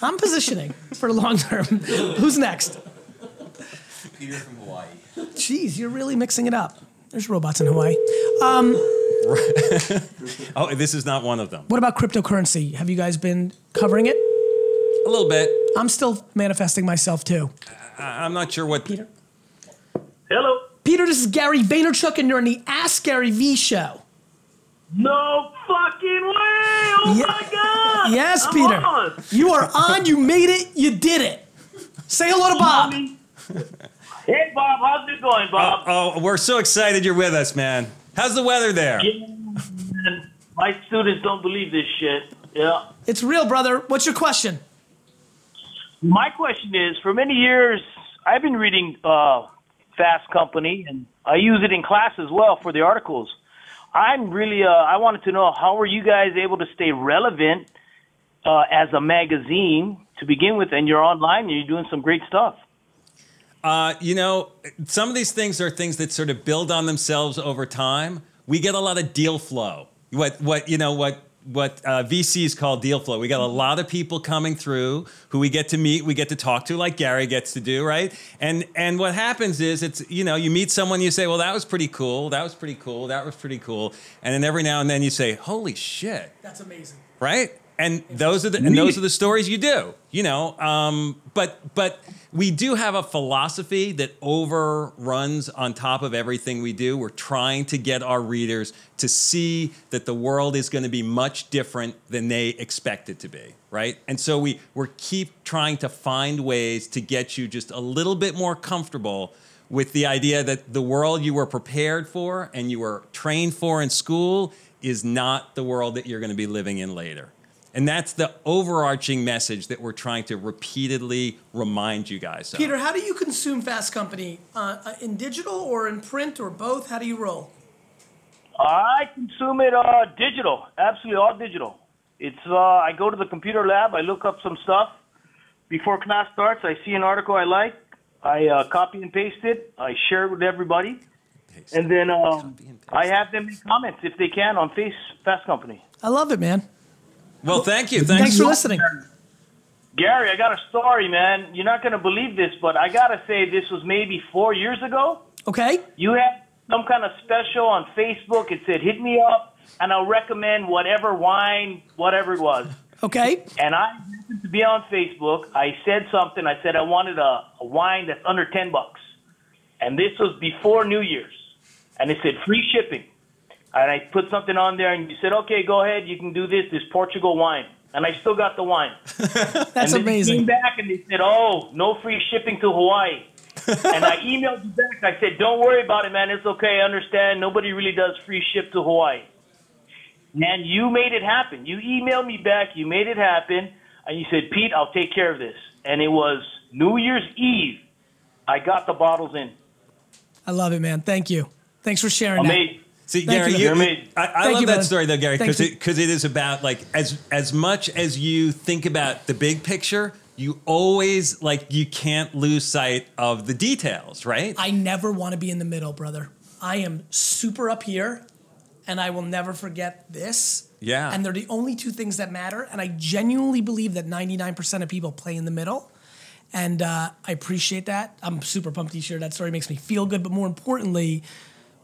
I'm positioning for long term. Who's next? Peter from Hawaii. Jeez, you're really mixing it up. There's robots in Hawaii. Um, oh, this is not one of them. What about cryptocurrency? Have you guys been covering it? A little bit. I'm still manifesting myself too. I- I'm not sure what. Peter. Hello. Peter, this is Gary Vaynerchuk, and you're on the Ask Gary V show. No fucking way! Oh Ye- my god! Yes, I'm Peter. on. You are on. You made it. You did it. Say hello to Bob. Hey Bob, how's it going, Bob? Oh, we're so excited you're with us, man. How's the weather there? Yeah. My students don't believe this shit. Yeah. It's real, brother. What's your question? My question is, for many years, I've been reading uh, Fast Company, and I use it in class as well for the articles. I'm really, uh, I wanted to know how were you guys able to stay relevant uh, as a magazine to begin with, and you're online and you're doing some great stuff. Uh, you know, some of these things are things that sort of build on themselves over time. We get a lot of deal flow. What what you know what what uh, VCs call deal flow. We got a lot of people coming through who we get to meet, we get to talk to, like Gary gets to do, right? And and what happens is it's you know you meet someone, you say, well, that was pretty cool, that was pretty cool, that was pretty cool, and then every now and then you say, holy shit, That's amazing. right? And those are the and those are the stories you do, you know. Um, but but we do have a philosophy that overruns on top of everything we do. We're trying to get our readers to see that the world is going to be much different than they expect it to be, right? And so we we keep trying to find ways to get you just a little bit more comfortable with the idea that the world you were prepared for and you were trained for in school is not the world that you're going to be living in later. And that's the overarching message that we're trying to repeatedly remind you guys of. Peter, how do you consume Fast Company? Uh, uh, in digital or in print or both? How do you roll? I consume it uh, digital, absolutely all digital. It's uh, I go to the computer lab, I look up some stuff before class starts. I see an article I like, I uh, copy and paste it, I share it with everybody, and then um, I have them make comments if they can on Face Fast Company. I love it, man. Well, thank you. Thanks, Thanks for listening. Gary, I got a story, man. You're not gonna believe this, but I gotta say this was maybe four years ago. Okay. You had some kind of special on Facebook. It said, "Hit me up." and I'll recommend whatever wine, whatever it was. Okay. And I happened to be on Facebook. I said something. I said I wanted a, a wine that's under 10 bucks. And this was before New Year's. And it said free shipping. And I put something on there, and you said, okay, go ahead. You can do this, this Portugal wine. And I still got the wine. That's and amazing. came back and they said, "Oh, no free shipping to Hawaii." and I emailed you back. I said, "Don't worry about it, man. It's okay. I understand. Nobody really does free ship to Hawaii." And you made it happen. You emailed me back. You made it happen, and you said, "Pete, I'll take care of this." And it was New Year's Eve. I got the bottles in. I love it, man. Thank you. Thanks for sharing that. Amazing. See, Thank Gary, you, you, I, I love you, that brother. story though, Gary, because for- it, 'cause it is about like as as much as you think about the big picture, you always like you can't lose sight of the details, right? I never want to be in the middle, brother. I am super up here, and I will never forget this. Yeah. And they're the only two things that matter. And I genuinely believe that 99% of people play in the middle. And uh, I appreciate that. I'm super pumped to share that story. It makes me feel good. But more importantly,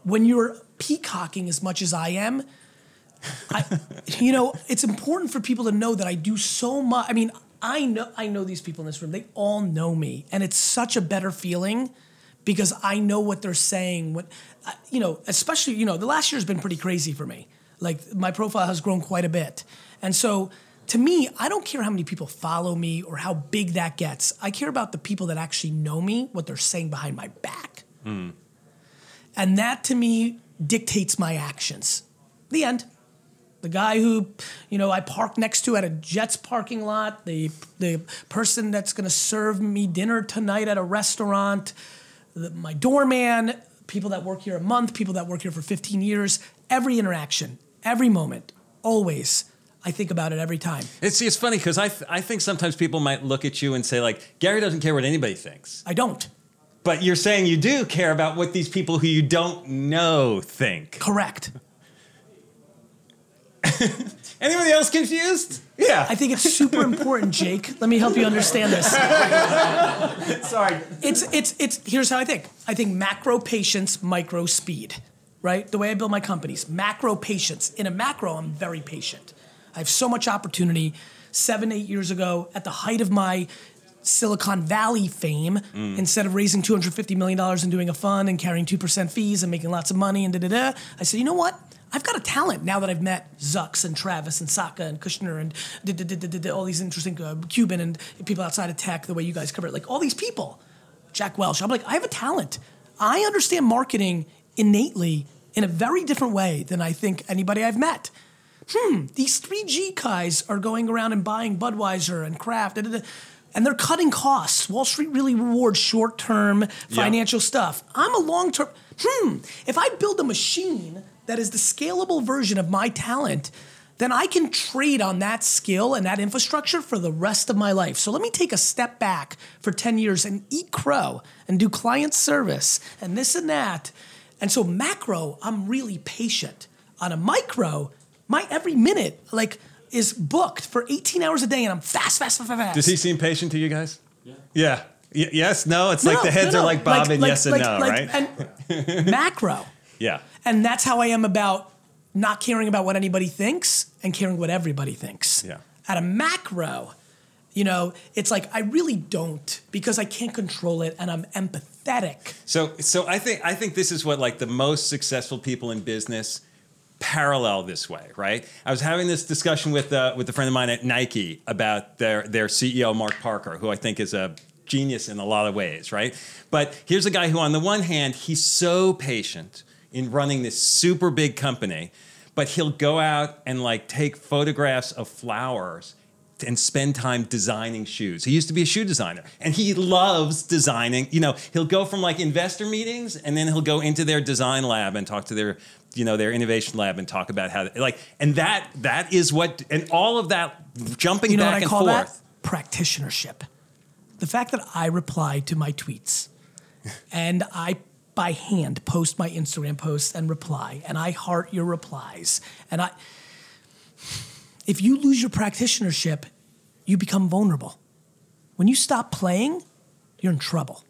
when you're peacocking as much as I am, I, you know, it's important for people to know that I do so much. I mean, I know I know these people in this room. They all know me, and it's such a better feeling because I know what they're saying. What you know, especially you know, the last year's been pretty crazy for me. Like my profile has grown quite a bit, and so to me, I don't care how many people follow me or how big that gets. I care about the people that actually know me, what they're saying behind my back. Hmm. And that to me dictates my actions. The end. The guy who, you know, I park next to at a Jets parking lot, the the person that's going to serve me dinner tonight at a restaurant, the, my doorman, people that work here a month, people that work here for 15 years, every interaction, every moment, always. I think about it every time. It's it's funny because I th- I think sometimes people might look at you and say like Gary doesn't care what anybody thinks, I don't. But you're saying you do care about what these people who you don't know think. Correct. Anybody else confused? Yeah. I think it's super important, Jake. Let me help you understand this. Sorry. it's it's it's here's how I think. I think macro patience, micro speed. Right? The way I build my companies. Macro patience. In a macro, I'm very patient. I have so much opportunity. Seven, eight years ago, at the height of my Silicon Valley fame, instead of raising $250 million and doing a fund and carrying 2% fees and making lots of money and da da da, I said, you know what? I've got a talent now that I've met Zucks and Travis and Sacca and Kushner and da- da- da- da- da- da- all these interesting uh, Cuban and people outside of tech, the way you guys cover it, like all these people. Jack Welch. I'm like, I have a talent. I understand marketing innately in a very different way than I think anybody I've met. Hmm, these 3G guys are going around and buying Budweiser and Kraft, da, da, da, and they're cutting costs. Wall Street really rewards short term financial stuff. I'm a long term. Hmm, if I build a machine that is the scalable version of my talent, then I can trade on that skill and that infrastructure for the rest of my life. So let me take a step back for 10 years and eat crow and do client service and this and that. And so macro, I'm really patient. On a micro, my every minute like is booked for 18 hours a day and I'm fast, fast, fast, fast. Does he seem patient to you guys? Yeah. Yeah. Y- yes. No. It's No, like the heads no, are like Bob and like- yes like- and no, like- right? And macro. yeah. And that's how I am about not caring about what anybody thinks and caring what everybody thinks. Yeah. At a macro, you know, it's like I really don't because I can't control it and I'm empathetic. So so I think I think this is what like the most successful people in business parallel this way, right? I was having this discussion with uh, with a friend of mine at Nike about their their CEO Mark Parker, who I think is a genius in a lot of ways, right? But here's a guy who on the one hand, he's so patient in running this super big company, but he'll go out and like take photographs of flowers and spend time designing shoes. He used to be a shoe designer and he loves designing. You know, he'll go from like investor meetings and then he'll go into their design lab and talk to their, you know, their innovation lab and talk about how like and that that is what and all of that jumping You know back what I and call forth. that? Practitionership. The fact that I reply to my tweets and I by hand post my Instagram posts and reply and I heart your replies and I if you lose your practitionership, you become vulnerable. When you stop playing, you're in trouble.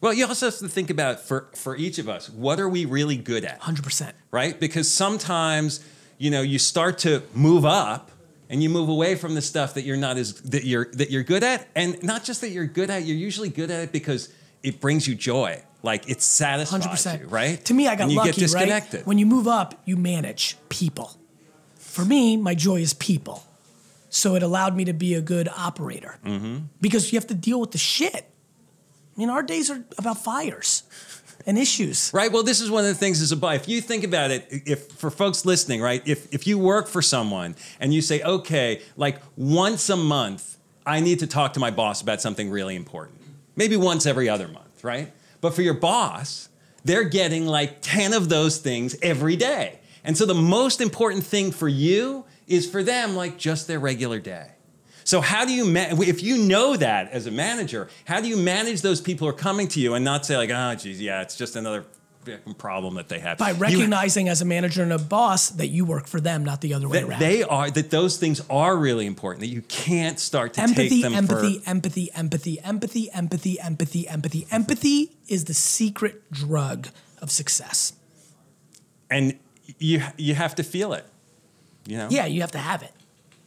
Well, you also have to think about for for each of us, what are we really good at? 100%. right? Because sometimes, you know, you start to move up and you move away from the stuff that you're not as that you're that you're good at, and not just that you're good at. You're usually good at it because it brings you joy, like it satisfies 100%. you, right? To me, I got and you lucky, get disconnected. right? When you move up, you manage people. For me, my joy is people. So it allowed me to be a good operator Mm-hmm. because you have to deal with the shit. I mean, our days are about fires and issues. Right. Well, this is one of the things as a buy. If you think about it, if for folks listening, right, if if you work for someone and you say, okay, like once a month, I need to talk to my boss about something really important. Maybe once every other month, right? But for your boss, they're getting like 10 of those things every day. And so the most important thing for you is for them like just their regular day. So how do you ma- if you know that as a manager, how do you manage those people who are coming to you and not say like, oh, geez, yeah, it's just another problem that they have. By You- recognizing as a manager and a boss that you work for them, not the other way that around. they are that those things are really important. That you can't start to empathy, take them empathy, for. empathy, empathy, empathy, empathy, empathy, empathy. Empathy is the secret drug of success. and you you have to feel it. You know. Yeah, you have to have it.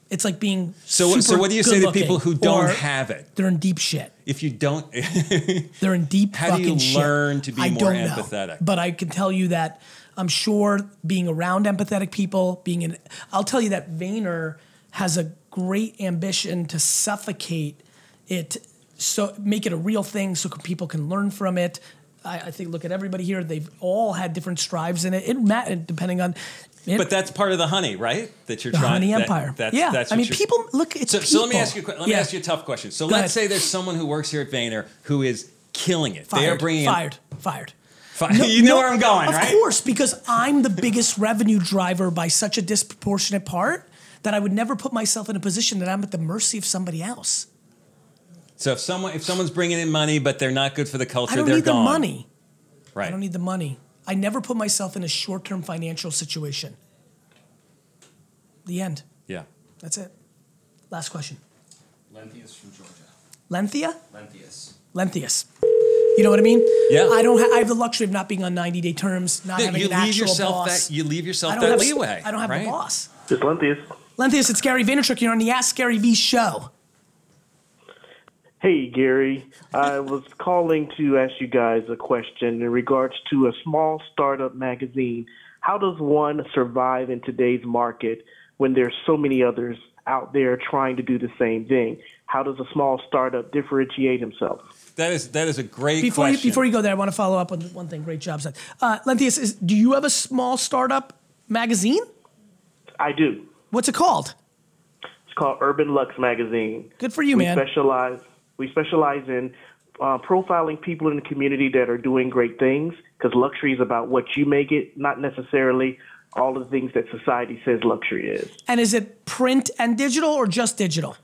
It's like being So so what do you say to people who don't have it? They're in deep shit. If you don't, They're in deep How do you shit. learn to be I more don't know. empathetic? But I can tell you that I'm sure being around empathetic people, being in, I'll tell you that Vayner has a great ambition to suffocate it, so make it a real thing, so people can learn from it. I, I think look at everybody here; they've all had different strives in it. It ma- depending on. It, but that's part of the honey, right? That you're the trying. honey that- empire. that's, yeah, That's I mean, people look. It's So, so let me ask you. Let me Yeah. ask you a tough question. So Go let's ahead. say there's someone who works here at Vayner who is killing it. Fired. they are bringing in- fired. Fired. Fi- you know where I'm going, of right? Of course, because I'm the biggest revenue driver by such a disproportionate part that I would never put myself in a position that I'm at the mercy of somebody else. So if someone if someone's bringing in money but they're not good for the culture, they're gone. I don't they're need gone. the money. Right. I don't need the money. I never put myself in a short-term financial situation. The end. yeah. That's it. Last question. Lenthius from Georgia. Lenthea? Lenthius. Lenthius. You know what I mean? Yeah. I don't. Ha- I have the luxury of not being on 90-day terms, not No, having you an leave actual yourself boss. that you leave I yourself don't that have, leeway. I don't have right? a boss. Just Lenthius. Lenthius, it's Gary Vaynerchuk. You're on the Ask Gary V show. Hey, Gary. I was calling to ask you guys a question in regards to a small startup magazine. How does one survive in today's market when there's so many others out there trying to do the same thing? How does a small startup differentiate himself? That is that is a great Before you, question. before you go there, I want to follow up on one thing. Great job, Seth. Uh, Lenthius, is, do you have a small startup magazine? I do. What's it called? It's called Urban Lux Magazine. Good for you, we man. specialize we specialize in uh, profiling people in the community that are doing great things because luxury is about what you make it, not necessarily all of the things that society says luxury is. And is it print and digital or just digital?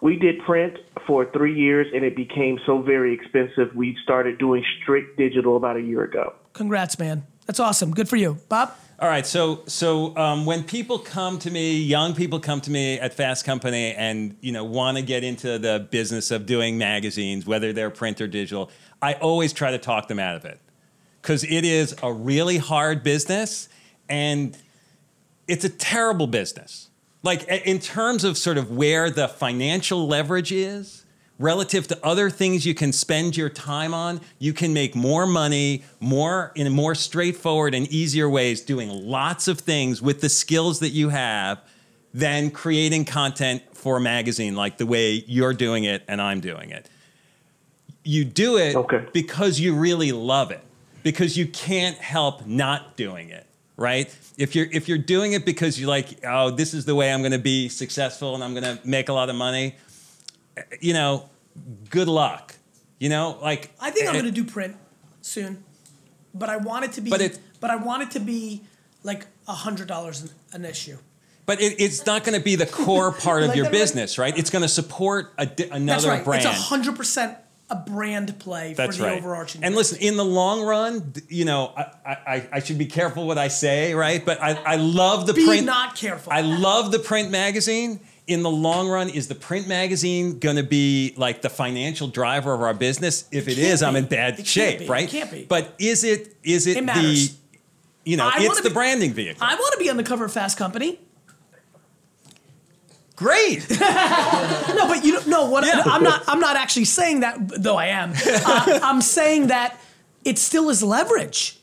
We did print for three years and it became so very expensive. We started doing strict digital about a year ago. Congrats, man. That's awesome. Good for you, Bob. All right, so so um, when people come to me, young people come to me at Fast Company, and you know want to get into the business of doing magazines, whether they're print or digital, I always try to talk them out of it because it is a really hard business, and it's a terrible business. Like in terms of sort of where the financial leverage is relative to other things you can spend your time on, you can make more money, more in more straightforward and easier ways doing lots of things with the skills that you have than creating content for a magazine like the way you're doing it and I'm doing it. You do it Okay. because you really love it. Because you can't help not doing it, right? If you're if you're doing it because you're like, oh, this is the way I'm going to be successful and I'm going to make a lot of money, you know, good luck. You know, like I think I'm eh, going to do print soon, but I want it to be. But it- but I want it to be like a hundred dollars an, issue. But it, it's not going to be the core part of your business, right? It's going to support a, another That's right. brand. It's a hundred percent a brand play That's for the right. overarching. And brand. listen, in the long run, you know, I, I, I should be careful what I say, right? But I, I love the be print. not careful. I love the print magazine. In the long run, is the print magazine going to be like the financial driver of our business? If it can't is, I'm in bad It can't shape, be. It right? can't be. But is it is it, It the you know, I it's the be- branding vehicle. I want to be on the cover of Fast Company. Great. No, but you don't. No, what Yeah. I'm not. I'm not actually saying that, though. I am. Uh, I'm saying that it still is leverage.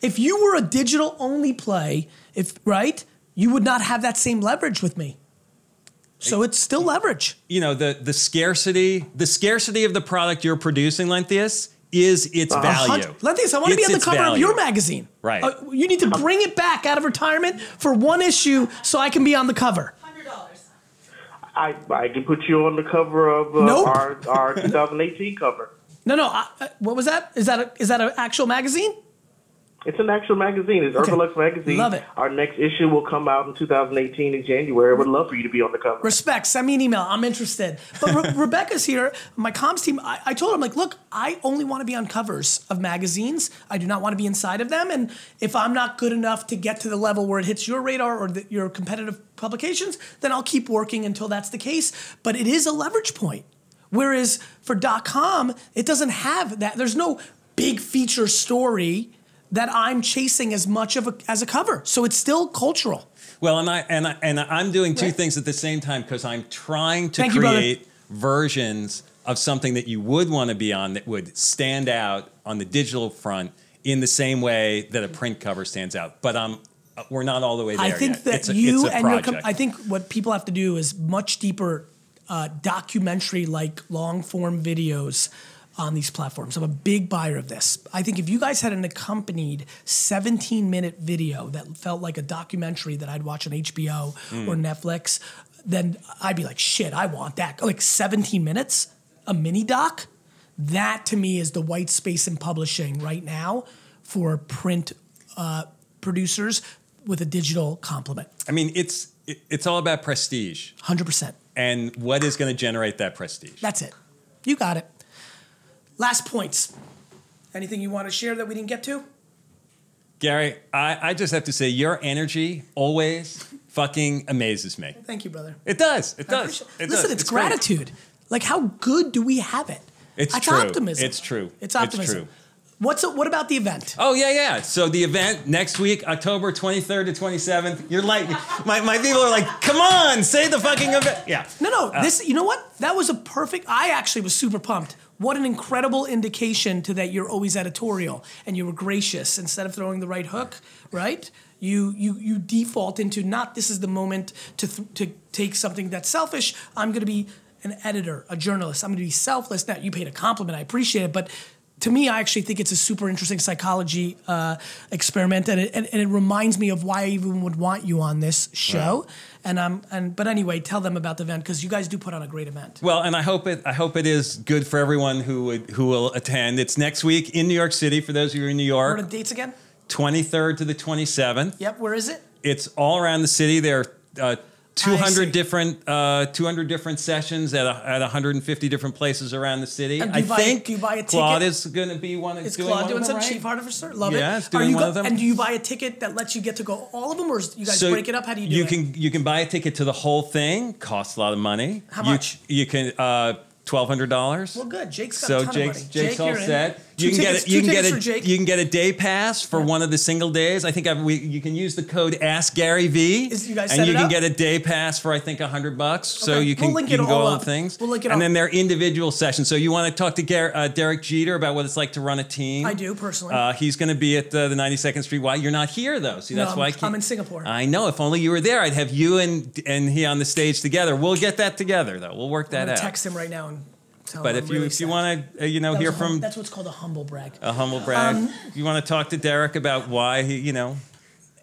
If you were a digital only play, if right, you would not have that same leverage with me. So it's still leverage. you know the the scarcity the scarcity of the product you're producing, Lenthius, is its value. Lenthius, I want to be on the its cover of your magazine. Right. Uh, you need to bring it back out of retirement for one issue so I can be on the cover. I, I can put you on the cover of uh, Nope. our, our 2018 cover. No, no. I, I- what was that? Is that a, is that an actual magazine? It's an actual magazine. It's Okay. Urban Lux magazine. Love it. Our next issue will come out in 2018 in January. I would love for you to be on the cover. Respect. Send me an email. I'm interested. But Re- Rebecca's here, my comms team. I, I told him like, look, I only want to be on covers of magazines. I do not want to be inside of them. And if I'm not good enough to get to the level where it hits your radar or the, your competitive publications, then I'll keep working until that's the case. But it is a leverage point. Whereas for .com, it doesn't have that. There's no big feature story that I'm chasing as much of a, as a cover. So it's still cultural. Well, and I and I, and I'm doing two Right. things at the same time because I'm trying to Thank you, create versions of something that you would want to be on that would stand out on the digital front in the same way that a print cover stands out. But um, we're not all the way there I think yet. that it's you a and your com- I think what people have to do is much deeper uh, documentary like long form videos on these platforms. I'm a big buyer of this. I think if you guys had an accompanied 17 minute video that felt like a documentary that I'd watch on HBO Mm. or Netflix, then I'd be like, shit, I want that. Like 17 minutes, a mini doc. That to me is the white space in publishing right now for print uh, producers with a digital complement. I mean, it's it, it's all about prestige 100%. and what is going to generate that prestige. That's it. You got it. Last points. Anything you want to share that we didn't get to? Gary, I, I just have to say your energy always fucking amazes me. Thank you, brother. It does. It does. It Listen, does. it's, great. gratitude. Like, how good do we have it? It's That's true. optimism. It's true. It's It's optimism. true. What's what about the event? Oh yeah, yeah. So the event next week, October 23rd to 27th. You're like, my, my people are like, come on, say the fucking event. Yeah. No, no. Uh, this, you know what? That was a perfect. I actually was super pumped. What an incredible indication to that you're always editorial and you were gracious instead of throwing the right hook, right? You you you default into not this is the moment to th- to take something that's selfish. I'm going to be an editor, a journalist. I'm going to be selfless. Now you paid a compliment. I appreciate it, but to me, I actually think it's a super interesting psychology uh, experiment, and it, and, and it reminds me of why I even would want you on this show. And um, and but anyway, tell them about the event because you guys do put on a great event. Well, and I hope it. I hope it is good for everyone who would, who will attend. It's next week in New York City. For those of you in New What are York, the dates again? 23rd to the 27th. Yep. Where is it? It's all around the city. There are uh. 200 different uh, 200 different sessions at, a, at 150 different places around the city. And do I buy- think do you buy a Claude ticket? is going to be one. Is doing Claude one doing some right? chief officer? Love Yeah, it. doing Are you one of them. And do you buy a ticket that lets you get to go all of them, or you guys So break it up? How do you do you it? can you can buy a ticket to the whole thing. Costs a lot of money. How You- much? You, can uh, twelve hundred dollars. Well, good. Jake's got so a ton Jake's of money. Jake's Jake, all you're in. You can tickets, get it. You can get tickets it. for Jake. You can get a day pass for one of the single days. I think I've, we, you can use the code Ask Gary V. Is- you guys and you can up? get a day pass for I think hundred bucks. So you can We'll link you it can go up. things. We'll link it and up. then they're individual sessions. So you want to talk to Gar, uh, Derek Jeter about what it's like to run a team. I do, personally. Uh, he's going to be at uh, the 92nd Street. Why you're not here though? See, No, that's why I I'm- can't. I'm in Singapore. I know. If only you were there, I'd have you and and he on the stage together. We'll get that together though. We'll work that out. text him right now and tell But if you really if you want to uh, you know That hear hum- from that's what's called a humble brag. a humble brag, Um, you want to talk to Derek about why he you know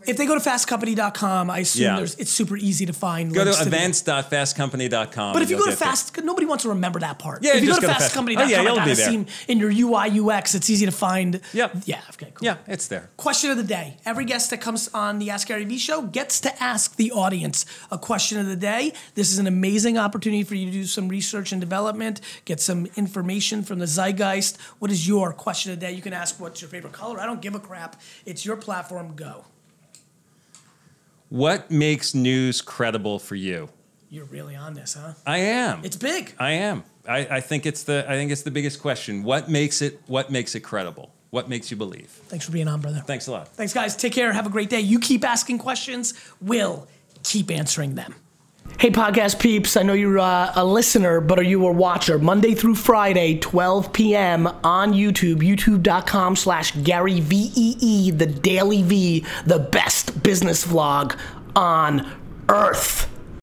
If they go to fastcompany.com, I assume Yeah. there's it's super easy to find. go to links the- events.fastcompany.com. But if you go to. Fast, nobody wants to remember that part. Yeah, if you go just to go to Fast- fastcompany.com, Oh, yeah, I you'll gotta be there. in your UI UX. It's easy to find. Yep. Yeah. Okay. Cool. yeah, it's there. Question of the day. Every guest that comes on the Ask Gary V show gets to ask the audience a question of the day. This is an amazing opportunity for you to do some research and development, get some information from the zeitgeist. What is your question of the day? You can ask what's your favorite color. I don't give a crap. It's your platform. Go. What makes news credible for you? You're really on this, huh? I am. It's big. I am. I, I think it's the I think it's the biggest question. What makes it what makes it credible? What makes you believe? Thanks for being on, brother. Thanks a lot. Thanks, guys. Take care. Have a great day. You keep asking questions. We'll keep answering them. Hey, podcast peeps. I know you're uh, a listener, but are you a watcher? Monday through Friday, 12 p.m. on YouTube, youtube.com slash Gary V-E-E, the Daily V, the best business vlog on earth.